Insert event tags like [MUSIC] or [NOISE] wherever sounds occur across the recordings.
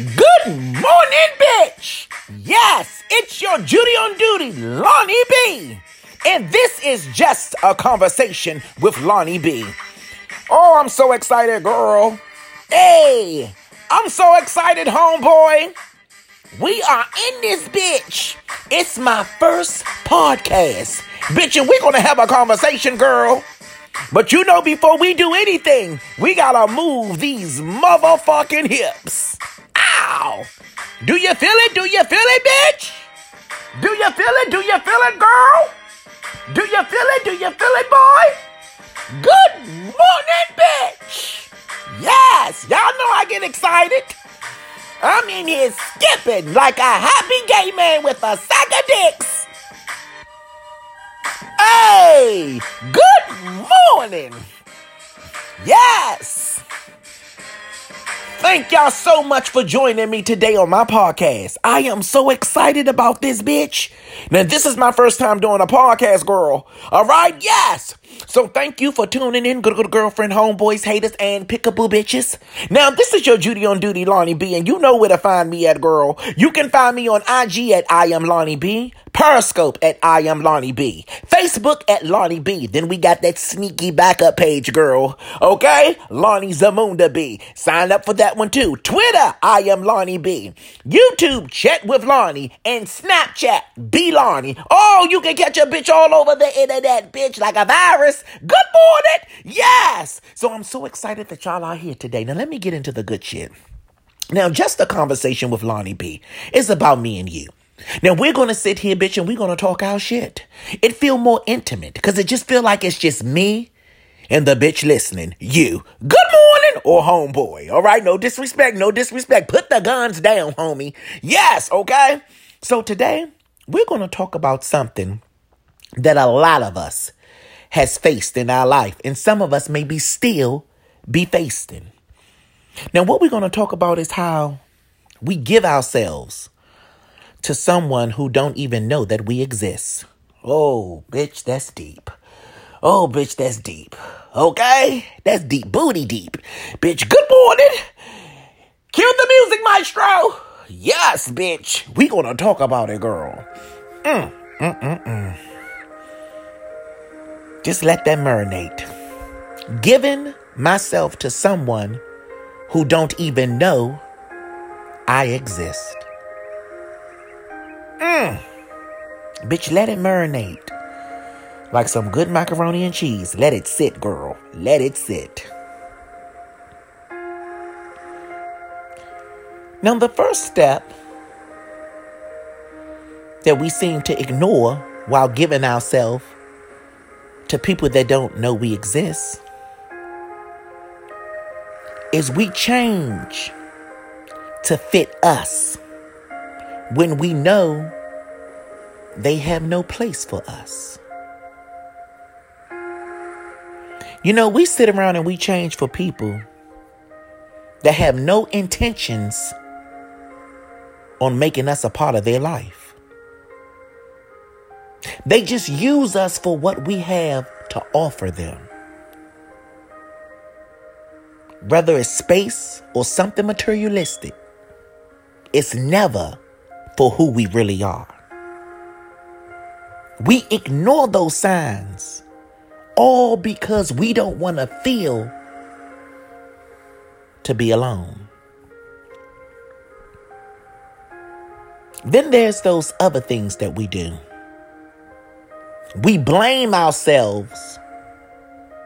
Good morning, bitch! Yes, it's your Judy on duty, Lonnie B. And this is just a conversation with Lonnie B. Oh, I'm so excited, girl. Hey, I'm so excited, homeboy. We are in this bitch. It's my first podcast. Bitch, and we're gonna have a conversation, girl. But you know, before we do anything, we gotta move these motherfucking hips. Do you feel it? Do you feel it, bitch? Do you feel it? Do you feel it, girl? Do you feel it? Do you feel it, boy? Good morning, bitch! Yes, y'all know I get excited. I'm in here skipping like a happy gay man with a sack of dicks. Hey, good morning. Yes. Thank y'all so much for joining me today on my podcast. I am so excited about this bitch. Now, this is my first time doing a podcast, girl. All right, yes. So thank you for tuning in, good, good girlfriend, homeboys, haters, and pickaboo bitches. Now, this is your Judy on Duty, Lonnie B, and you know where to find me at, girl. You can find me on IG at I am Lonnie B, Periscope at I am Lonnie B, Facebook at Lonnie B. Then we got that sneaky backup page, girl. Okay? Lonnie Zamunda B. Sign up for that one too. Twitter, I am Lonnie B. YouTube, Chat with Lonnie. And Snapchat, B Lonnie. Oh, you can catch a bitch all over the internet, bitch, like a virus. Good morning. Yes. So I'm so excited that y'all are here today. Now let me get into the good shit. Now, just a conversation with Lonnie B. is about me and you. Now we're gonna sit here, bitch, and we're gonna talk our shit. It feel more intimate because it just feel like it's just me and the bitch listening. You. Good morning or homeboy. All right, no disrespect, no disrespect. Put the guns down, homie. Yes, okay. So today we're gonna talk about something that a lot of us has faced in our life, and some of us may be still be facing. Now, what we're gonna talk about is how we give ourselves to someone who don't even know that we exist. Oh, bitch, that's deep. Oh, bitch, that's deep. Okay? That's deep booty deep. Bitch, good morning. Cue the music, maestro. Yes, bitch. We gonna talk about it, girl. Mm, mm, mm, mm. Just let that marinate. Giving myself to someone who don't even know I exist. Mm. Bitch, let it marinate. Like some good macaroni and cheese. Let it sit, girl. Let it sit. Now, the first step that we seem to ignore while giving ourselves to people that don't know we exist is we change to fit us when we know they have no place for us. You know, we sit around and we change for people that have no intentions on making us a part of their life. They just use us for what we have to offer them. Whether it's space or something materialistic, it's never for who we really are. We ignore those signs all because we don't want to feel to be alone. Then there's those other things that we do. We blame ourselves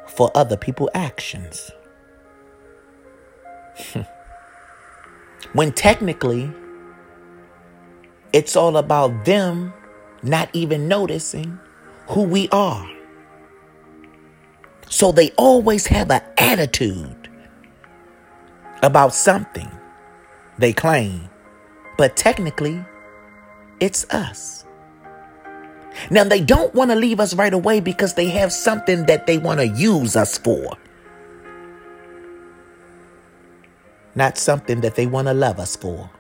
for other people's actions. [LAUGHS] when technically, it's all about them not even noticing who we are. So they always have an attitude about something they claim, but technically, it's us. Now, they don't want to leave us right away because they have something that they want to use us for. Not something that they want to love us for.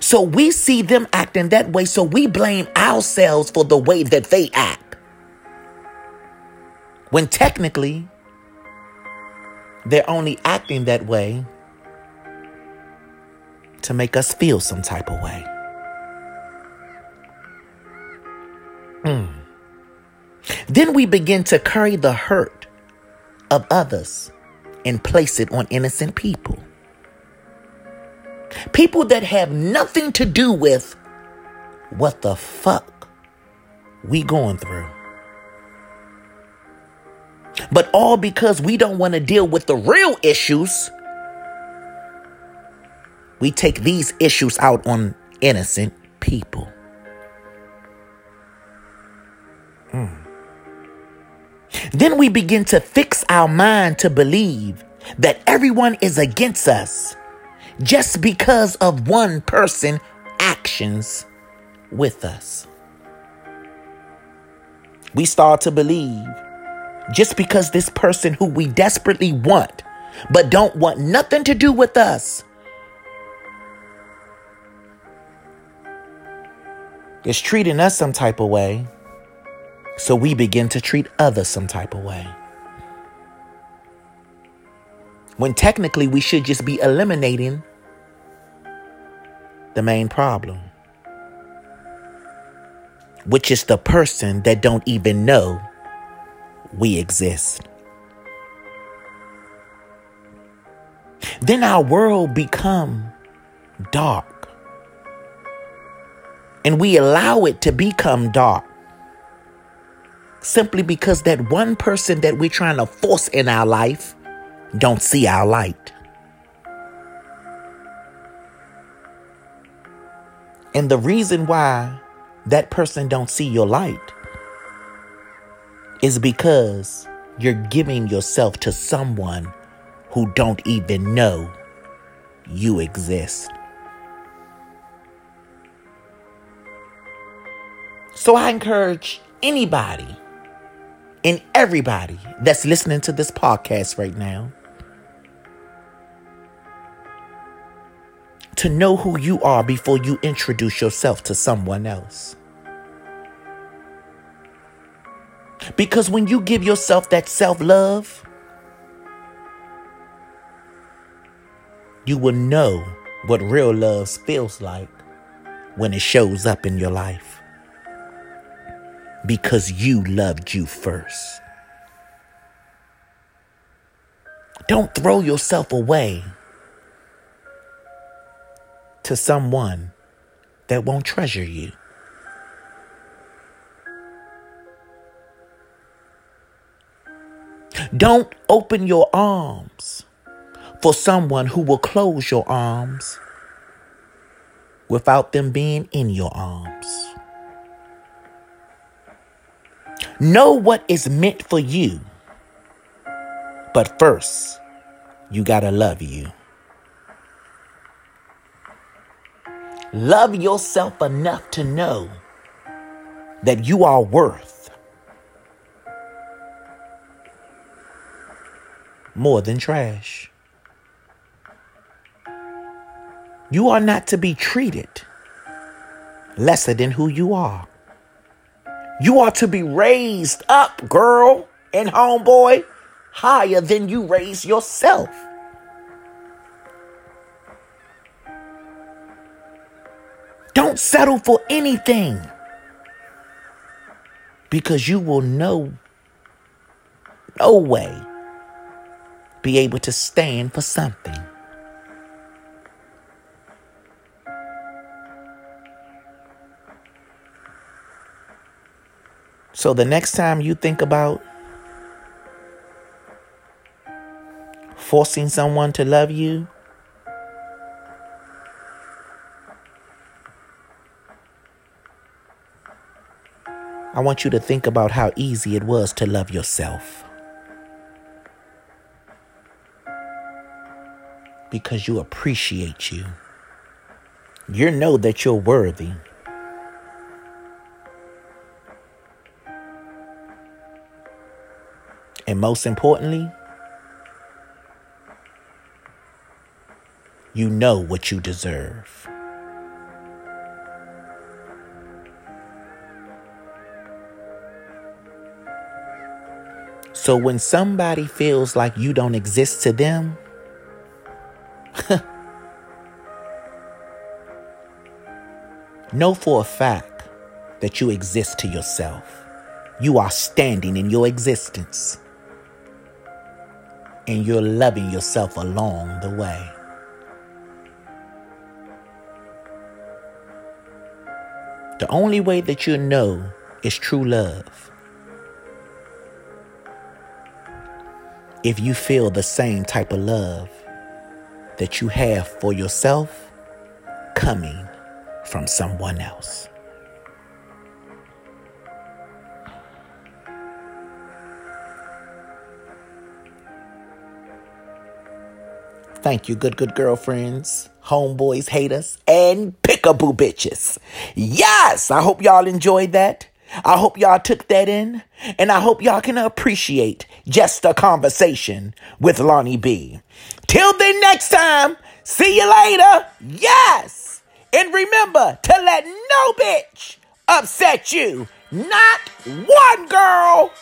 So we see them acting that way, so we blame ourselves for the way that they act. When technically, they're only acting that way to make us feel some type of way. Mm. Then we begin to carry the hurt of others and place it on innocent people. People that have nothing to do with what the fuck we going through. But all because we don't want to deal with the real issues. We take these issues out on innocent people. Mm. Then we begin to fix our mind to believe that everyone is against us just because of one person actions with us. We start to believe just because this person who we desperately want but don't want nothing to do with us is treating us some type of way, so we begin to treat others some type of way. When technically we should just be eliminating the main problem, which is the person that don't even know we exist. Then our world become dark and we allow it to become dark simply because that one person that we're trying to force in our life don't see our light. And the reason why that person don't see your light is because you're giving yourself to someone who don't even know you exist. So I encourage anybody and everybody that's listening to this podcast right now to know who you are before you introduce yourself to someone else. Because when you give yourself that self love, you will know what real love feels like when it shows up in your life because you loved you first. Don't throw yourself away to someone that won't treasure you. Don't open your arms for someone who will close your arms without them being in your arms. Know what is meant for you. But first, you gotta love you. Love yourself enough to know that you are worth more than trash. You are not to be treated lesser than who you are. You are to be raised up, girl and homeboy, higher than you raise yourself. Don't settle for anything because you will know no way be able to stand for something. So the next time you think about forcing someone to love you, I want you to think about how easy it was to love yourself. Because you appreciate you. You know that you're worthy. And most importantly, you know what you deserve. So when somebody feels like you don't exist to them, Know for a fact that you exist to yourself. You are standing in your existence. And you're loving yourself along the way. The only way that you know is true love. If you feel the same type of love that you have for yourself coming from someone else. Thank you, good, good girlfriends, homeboys, haters, and pickaboo bitches. Yes, I hope y'all enjoyed that. I hope y'all took that in, and I hope y'all can appreciate just a conversation with Lonnie B. Till then, next time, see you later. Yes, and remember to let no bitch upset you. Not one girl.